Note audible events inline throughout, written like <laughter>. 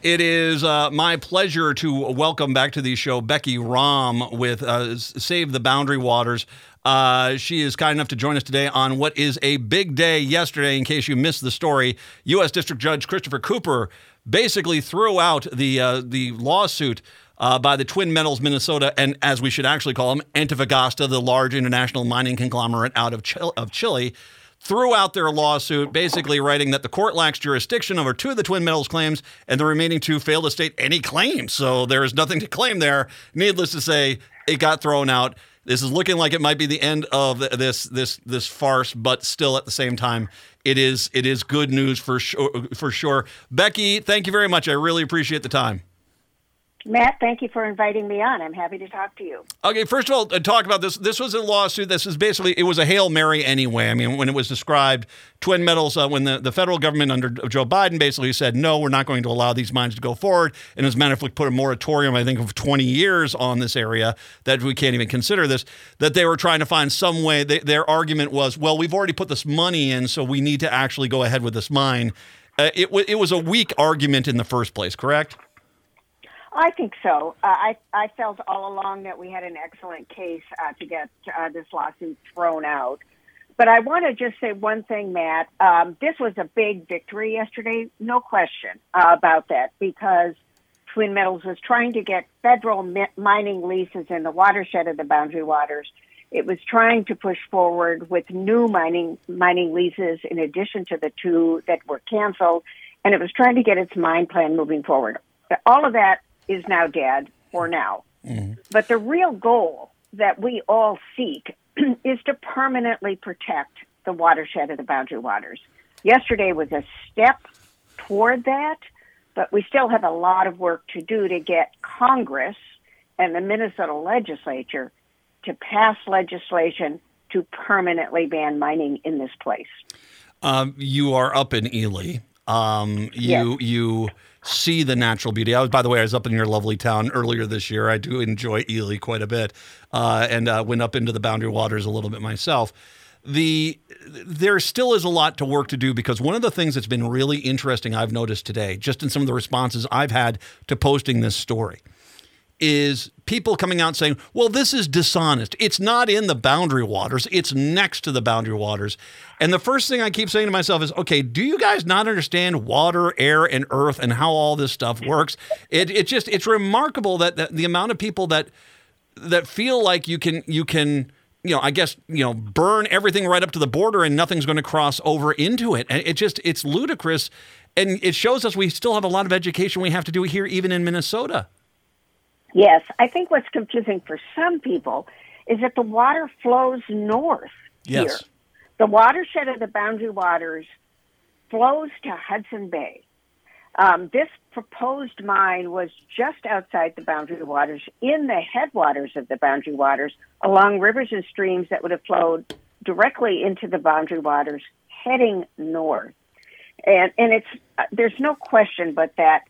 It is uh, my pleasure to welcome back to the show Becky Rom with uh, Save the Boundary Waters. Uh, she is kind enough to join us today on what is a big day yesterday. In case you missed the story, U.S. District Judge Christopher Cooper basically threw out the uh, the lawsuit. Uh, by the Twin Metals Minnesota, and as we should actually call them, Antofagasta, the large international mining conglomerate out of, of Chile, threw out their lawsuit, basically writing that the court lacks jurisdiction over two of the Twin Metals claims, and the remaining two failed to state any claims. So there is nothing to claim there. Needless to say, it got thrown out. This is looking like it might be the end of this this this farce, but still at the same time, it is it is good news for sure for sure. Becky, thank you very much. I really appreciate the time. Matt, thank you for inviting me on. I'm happy to talk to you. Okay, first of all, uh, talk about this. This was a lawsuit. This is basically it was a hail mary anyway. I mean, when it was described, Twin Metals, uh, when the, the federal government under Joe Biden basically said no, we're not going to allow these mines to go forward, and as a matter of fact, put a moratorium, I think, of 20 years on this area that we can't even consider this. That they were trying to find some way. They, their argument was, well, we've already put this money in, so we need to actually go ahead with this mine. Uh, it, w- it was a weak argument in the first place, correct? I think so. Uh, I I felt all along that we had an excellent case uh, to get uh, this lawsuit thrown out. But I want to just say one thing, Matt. Um, this was a big victory yesterday, no question uh, about that, because Twin Metals was trying to get federal mi- mining leases in the watershed of the Boundary Waters. It was trying to push forward with new mining mining leases in addition to the two that were canceled, and it was trying to get its mine plan moving forward. All of that is now dead or now. Mm-hmm. But the real goal that we all seek <clears throat> is to permanently protect the watershed of the boundary waters. Yesterday was a step toward that, but we still have a lot of work to do to get Congress and the Minnesota legislature to pass legislation to permanently ban mining in this place. Um, you are up in Ely. Um, you yes. you see the natural beauty. I was, by the way, I was up in your lovely town earlier this year. I do enjoy Ely quite a bit, uh, and uh, went up into the Boundary Waters a little bit myself. The there still is a lot to work to do because one of the things that's been really interesting I've noticed today, just in some of the responses I've had to posting this story, is people coming out saying, well, this is dishonest. It's not in the boundary waters, it's next to the boundary waters. And the first thing I keep saying to myself is, okay, do you guys not understand water, air, and earth and how all this stuff works? It, it just, it's remarkable that, that the amount of people that, that feel like you can, you can, you know, I guess, you know, burn everything right up to the border and nothing's going to cross over into it. And it just, it's ludicrous. And it shows us we still have a lot of education we have to do here, even in Minnesota. Yes, I think what's confusing for some people is that the water flows north yes. here. The watershed of the Boundary Waters flows to Hudson Bay. Um, this proposed mine was just outside the Boundary Waters, in the headwaters of the Boundary Waters, along rivers and streams that would have flowed directly into the Boundary Waters, heading north. And and it's uh, there's no question but that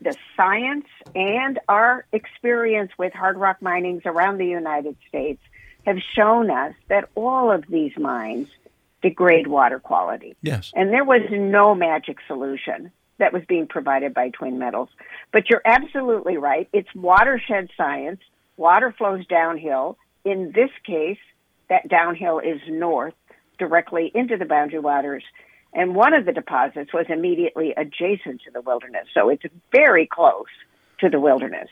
the science and our experience with hard rock minings around the United States have shown us that all of these mines degrade water quality. Yes. And there was no magic solution that was being provided by Twin Metals. But you're absolutely right. It's watershed science. Water flows downhill. In this case, that downhill is north, directly into the boundary waters. And one of the deposits was immediately adjacent to the wilderness. So it's very close to the wilderness.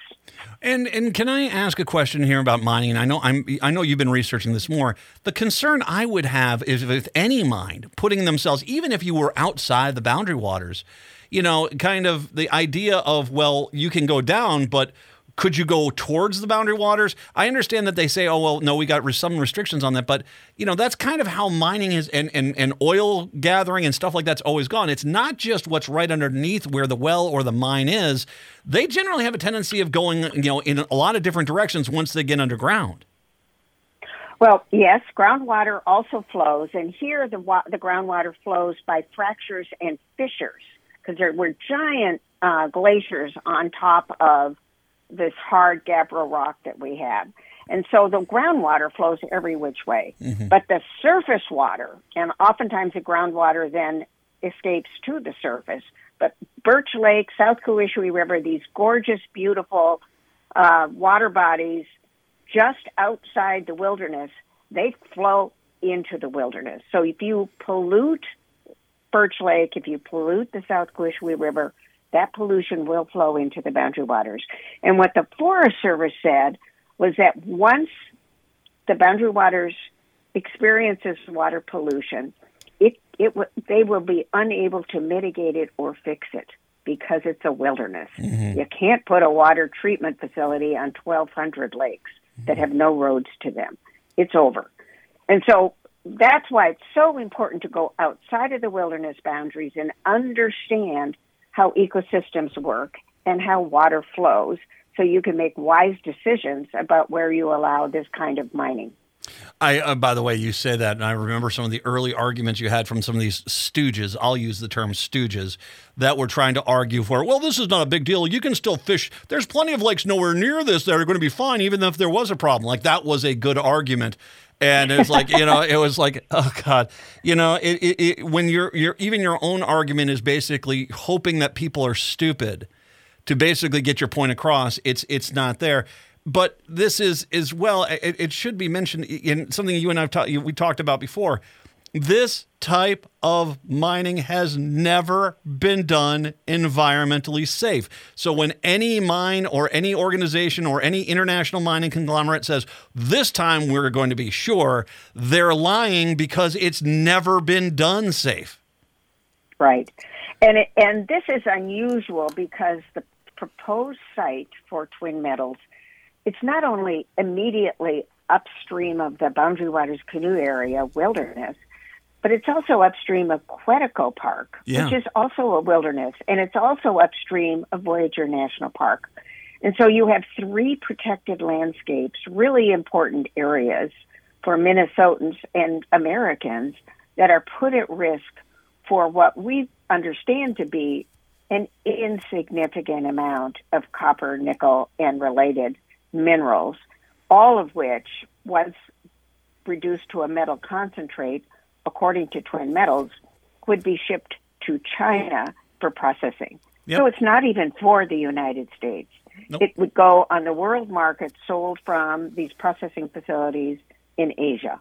And and can I ask a question here about mining? And I know I'm I know you've been researching this more. The concern I would have is with any mine putting themselves, even if you were outside the boundary waters, you know, kind of the idea of well, you can go down, but could you go towards the boundary waters? I understand that they say, oh, well, no, we got some restrictions on that. But, you know, that's kind of how mining is and, and, and oil gathering and stuff like that's always gone. It's not just what's right underneath where the well or the mine is. They generally have a tendency of going, you know, in a lot of different directions once they get underground. Well, yes, groundwater also flows, and here the wa- the groundwater flows by fractures and fissures because there were giant uh, glaciers on top of this hard gabbro rock that we have. And so the groundwater flows every which way. Mm-hmm. But the surface water, and oftentimes the groundwater then escapes to the surface, But Birch Lake, South Kawishiwi River, these gorgeous, beautiful uh, water bodies just outside the wilderness, they flow into the wilderness. So if you pollute Birch Lake, if you pollute the South Kawishiwi River, that pollution will flow into the boundary waters. And what the Forest Service said was that once the boundary waters experiences water pollution, it, it they will be unable to mitigate it or fix it because it's a wilderness. Mm-hmm. You can't put a water treatment facility on 1,200 lakes mm-hmm. that have no roads to them. It's over. And so that's why it's so important to go outside of the wilderness boundaries and understand how ecosystems work and how water flows so you can make wise decisions about where you allow this kind of mining. I, uh, by the way, you say that, and I remember some of the early arguments you had from some of these stooges. I'll use the term stooges that were trying to argue for. Well, this is not a big deal. You can still fish. There's plenty of lakes nowhere near this that are going to be fine, even if there was a problem. Like that was a good argument. And it's like you know, <laughs> it was like, oh god, you know, it, it, it, when you're, you're even your own argument is basically hoping that people are stupid to basically get your point across. It's it's not there but this is as well. It, it, should be mentioned in something you and I've talked. We talked about before. This type of mining has never been done environmentally safe. So when any mine or any organization or any international mining conglomerate says this time we're going to be sure, they're lying because it's never been done safe. Right. And it, and this is unusual because the proposed site for Twin Metals it's not only immediately upstream of the Boundary Waters Canoe Area wilderness, but it's also upstream of Quetico Park, yeah. which is also a wilderness, and it's also upstream of Voyageur National Park. And so you have three protected landscapes, really important areas for Minnesotans and Americans that are put at risk for what we understand to be an insignificant amount of copper, nickel, and related minerals, all of which, once reduced to a metal concentrate, according to Twin Metals, would be shipped to China for processing. Yep. So it's not even for the United States. Nope. It would go on the world market sold from these processing facilities in Asia.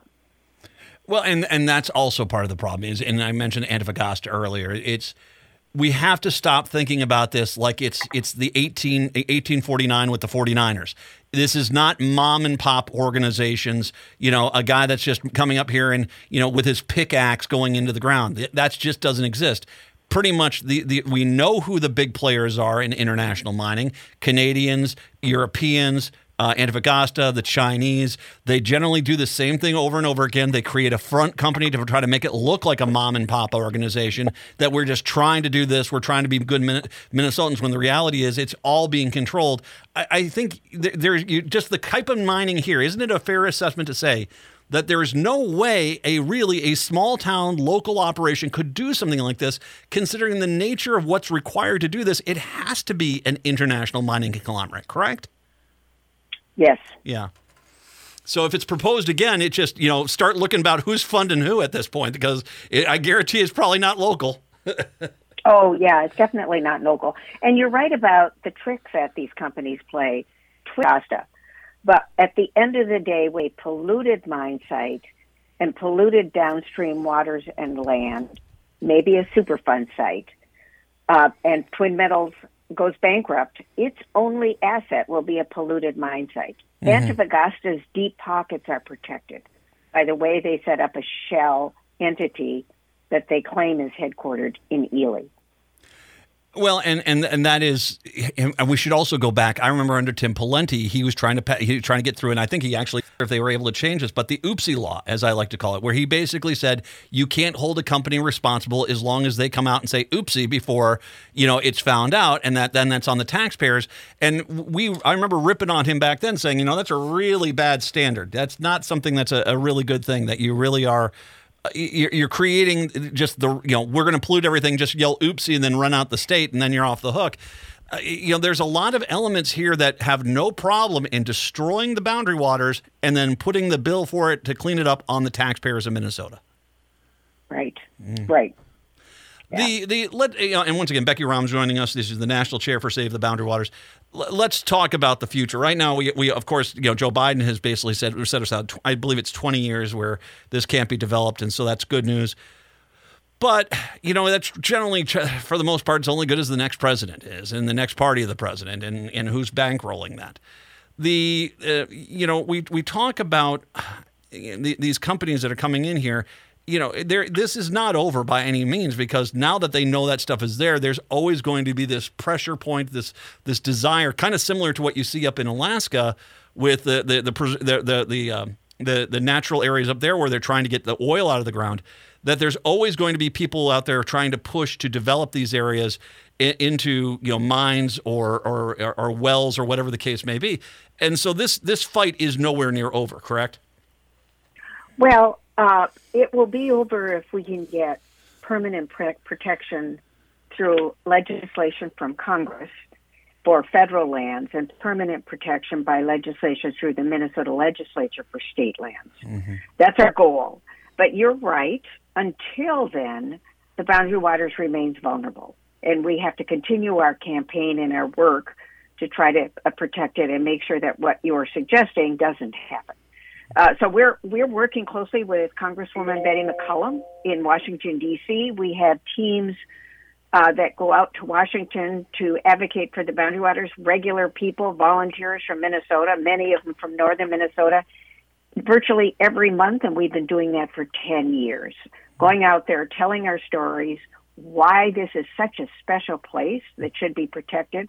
Well, and and that's also part of the problem is, and I mentioned Antofagasta earlier. It's we have to stop thinking about this like it's it's the 18, 1849 with the 49ers. This is not mom and pop organizations, you know, a guy that's just coming up here and, you know, with his pickaxe going into the ground. That just doesn't exist. Pretty much the, the we know who the big players are in international mining, Canadians, Europeans, uh, Antofagasta, the Chinese, they generally do the same thing over and over again. They create a front company to try to make it look like a mom and pop organization that we're just trying to do this. We're trying to be good Minnesotans when the reality is it's all being controlled. I, I think there's just the type of mining here. Isn't it a fair assessment to say that there is no way a really a small town local operation could do something like this considering the nature of what's required to do this it has to be an international mining conglomerate correct Yes. Yeah. So if it's proposed again, it just you know start looking about who's funding who at this point because it, I guarantee it's probably not local. <laughs> oh yeah, it's definitely not local. And you're right about the tricks that these companies play. Twista. But at the end of the day, we polluted mine site and polluted downstream waters and land, maybe a Superfund site, uh, and Twin Metals goes bankrupt, its only asset will be a polluted mine site. Mm-hmm. Antofagasta's deep pockets are protected by the way they set up a shell entity that they claim is headquartered in Ely. Well, and and and that is, and we should also go back. I remember under Tim Pawlenty, he was trying to he was trying to get through, and I think he actually, if they were able to change this, but the oopsie law, as I like to call it, where he basically said you can't hold a company responsible as long as they come out and say oopsie before you know it's found out, and that then that's on the taxpayers. And we, I remember ripping on him back then, saying, you know, that's a really bad standard. That's not something that's a, a really good thing. That you really are you're creating just the you know we're going to pollute everything just yell oopsie and then run out the state and then you're off the hook. Uh, you know there's a lot of elements here that have no problem in destroying the boundary waters and then putting the bill for it to clean it up on the taxpayers of minnesota. Right. Mm. right Yeah. The the let you know, and once again, Becky Rom's joining us. This is the national chair for Save the Boundary Waters. L- let's talk about the future. Right now, we, we of course you know Joe Biden has basically said set us out. I believe it's 20 years where this can't be developed, and so that's good news. But you know that's generally, for the most part, it's only good as the next president is, and the next party of the president, and and who's bankrolling that. The uh, you know we we talk about these companies that are coming in here you know, this is not over by any means because now that they know that stuff is there, there's always going to be this pressure point, this this desire, kind of similar to what you see up in Alaska with the the the the the, the, um, the, the natural areas up there where they're trying to get the oil out of the ground. That there's always going to be people out there trying to push to develop these areas into you know mines or, or or wells or whatever the case may be. And so this this fight is nowhere near over. Correct? Well, uh, it will be over if we can get permanent pre- protection through legislation from Congress for federal lands and permanent protection by legislation through the Minnesota legislature for state lands. Mm-hmm. That's our goal. But you're right. Until then, the boundary waters remains vulnerable, and we have to continue our campaign and our work to try to uh, protect it and make sure that what you're suggesting doesn't happen. Uh, so we're we're working closely with Congresswoman Betty McCollum in Washington D.C. We have teams uh, that go out to Washington to advocate for the boundary waters. Regular people, volunteers from Minnesota, many of them from northern Minnesota, virtually every month, and we've been doing that for ten years. Going out there, telling our stories, why this is such a special place that should be protected,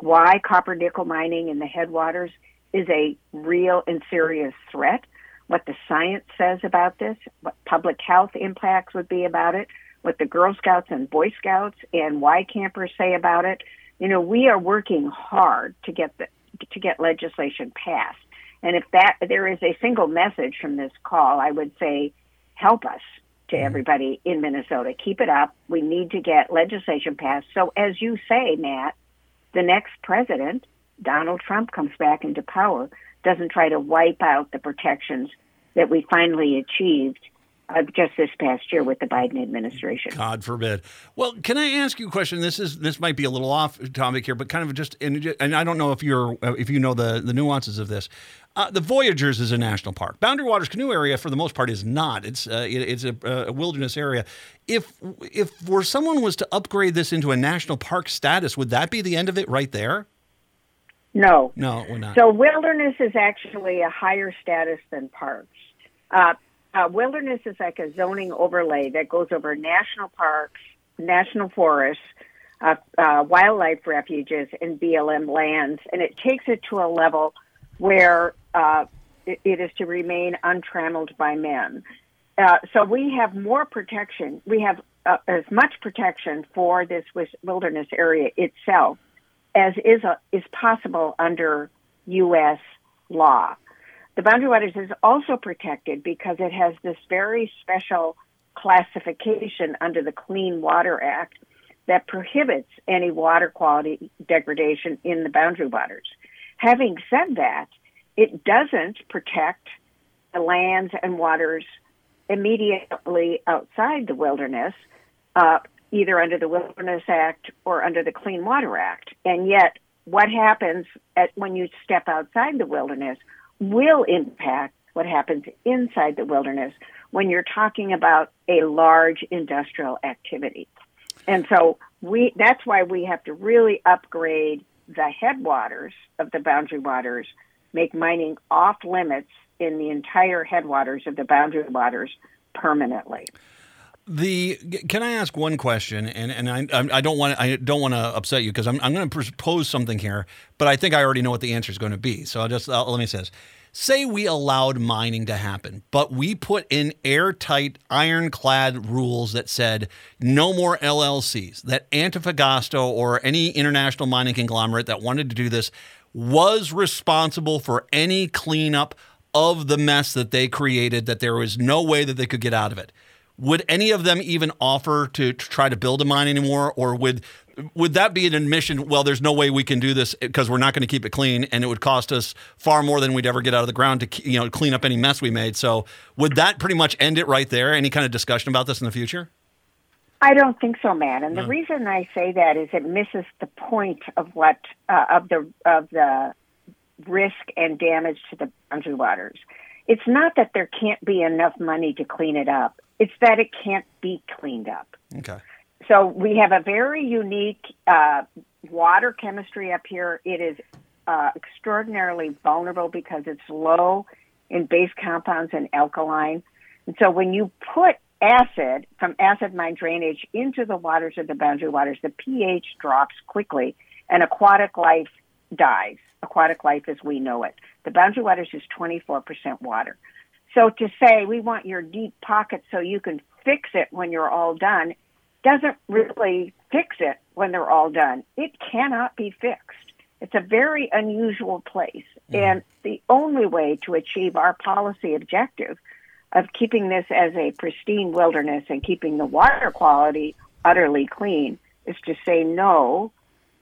why copper nickel mining in the headwaters is a real and serious threat, what the science says about this, what public health impacts would be about it, what the Girl Scouts and Boy Scouts and Y campers say about it. You know, we are working hard to get the to get legislation passed. And if that there is a single message from this call, I would say help us to mm-hmm. everybody in Minnesota. Keep it up. We need to get legislation passed. So as you say, Matt, the next president Donald Trump comes back into power, doesn't try to wipe out the protections that we finally achieved uh, just this past year with the Biden administration. God forbid. Well, can I ask you a question? This is this might be a little off topic here, but kind of just and, I don't know if you're uh, if you know the the nuances of this. Uh, the Voyagers is a national park. Boundary Waters Canoe Area, for the most part, is not. It's uh, it, it's a, a, wilderness area. If if were someone was to upgrade this into a national park status, would that be the end of it right there? No. No, we're not. So wilderness is actually a higher status than parks. Uh, uh, wilderness is like a zoning overlay that goes over national parks, national forests, uh, uh wildlife refuges, and BLM lands, and it takes it to a level where uh, it, it is to remain untrammeled by men. Uh, so we have more protection. We have as much protection for this wilderness area itself as is, a, is possible under U.S. law. The Boundary Waters is also protected because it has this very special classification under the Clean Water Act that prohibits any water quality degradation in the boundary waters. Having said that, it doesn't protect the lands and waters immediately outside the wilderness uh, either under the Wilderness Act or under the Clean Water Act. And yet, what happens at, when you step outside the wilderness will impact what happens inside the wilderness when you're talking about a large industrial activity. And so we that's why we have to really upgrade the headwaters of the boundary waters, make mining off limits in the entire headwaters of the boundary waters permanently. The can I ask one question, and and I I don't want I don't want to upset you because I'm I'm going to propose something here, but I think I already know what the answer is going to be. So I'll just I'll, let me say this: say we allowed mining to happen, but we put in airtight, ironclad rules that said no more LLCs. That Antofagasta or any international mining conglomerate that wanted to do this was responsible for any cleanup of the mess that they created. That there was no way that they could get out of it would any of them even offer to, to, try to build a mine anymore or would would that be an admission well there's no way we can do this because we're not going to keep it clean and it would cost us far more than we'd ever get out of the ground to you know clean up any mess we made so would that pretty much end it right there any kind of discussion about this in the future I don't think so, Matt. And the reason I say that is it misses the point of what uh, of the of the risk and damage to the boundary waters. It's not that there can't be enough money to clean it up. It's that it can't be cleaned up. Okay. So we have a very unique uh, water chemistry up here. It is uh, extraordinarily vulnerable because it's low in base compounds and alkaline. And so when you put acid from acid mine drainage into the waters of the boundary waters, the pH drops quickly and aquatic life dies. Aquatic life as we know it. The boundary waters is 24% water. So to say we want your deep pocket so you can fix it when you're all done doesn't really fix it when they're all done. It cannot be fixed. It's a very unusual place. Mm-hmm. And the only way to achieve our policy objective of keeping this as a pristine wilderness and keeping the water quality utterly clean is to say no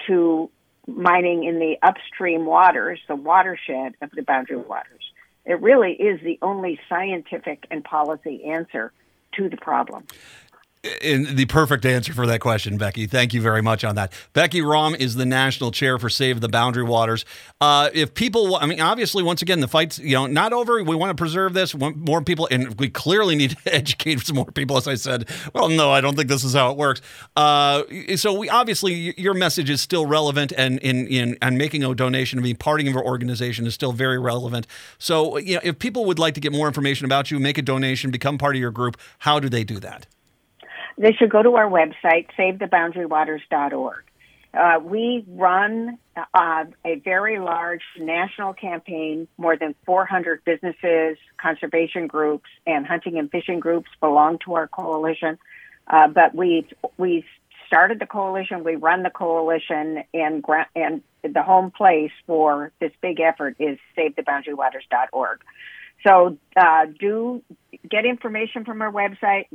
to mining in the upstream waters, the watershed of the boundary waters. It really is the only scientific and policy answer to the problem in the perfect answer for that question, Becky. Thank you very much on that. Becky Rom is the national chair for Save the Boundary Waters. Uh, if people, I mean, obviously, once again, the fight's you know not over. We want to preserve this. Want more people, and we clearly need to <laughs> educate some more people. As I said, well, no, I don't think this is how it works. Uh, so we obviously your message is still relevant, and in in and making a donation and being part of your organization is still very relevant. So you know, if people would like to get more information about you, make a donation, become part of your group, how do they do that? They should go to our website, savetheboundarywaters.org. Uh, we run uh, a very large national campaign. More than 400 businesses, conservation groups, and hunting and fishing groups belong to our coalition. Uh, but we we started the coalition, we run the coalition, and and the home place for this big effort is SaveTheBoundaryWaters.org. So uh, do get information from our website.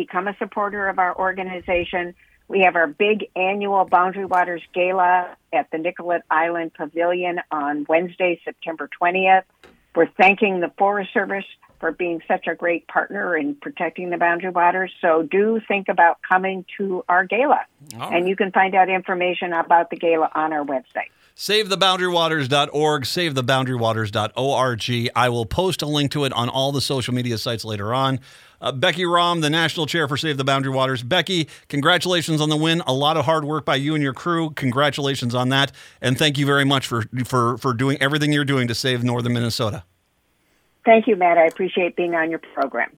Become a supporter of our organization. We have our big annual Boundary Waters Gala at the Nicollet Island Pavilion on Wednesday, September 20th. We're thanking the Forest Service for being such a great partner in protecting the boundary waters. So do think about coming to our gala. And you can find out information about the gala on our website. SaveTheBoundaryWaters.org, SaveTheBoundaryWaters.org. I will post a link to it on all the social media sites later on. Uh, Becky Rom, the national chair for Save the Boundary Waters. Becky, congratulations on the win. A lot of hard work by you and your crew. Congratulations on that, and thank you very much for for for doing everything you're doing to save northern Minnesota. Thank you, Matt. I appreciate being on your program.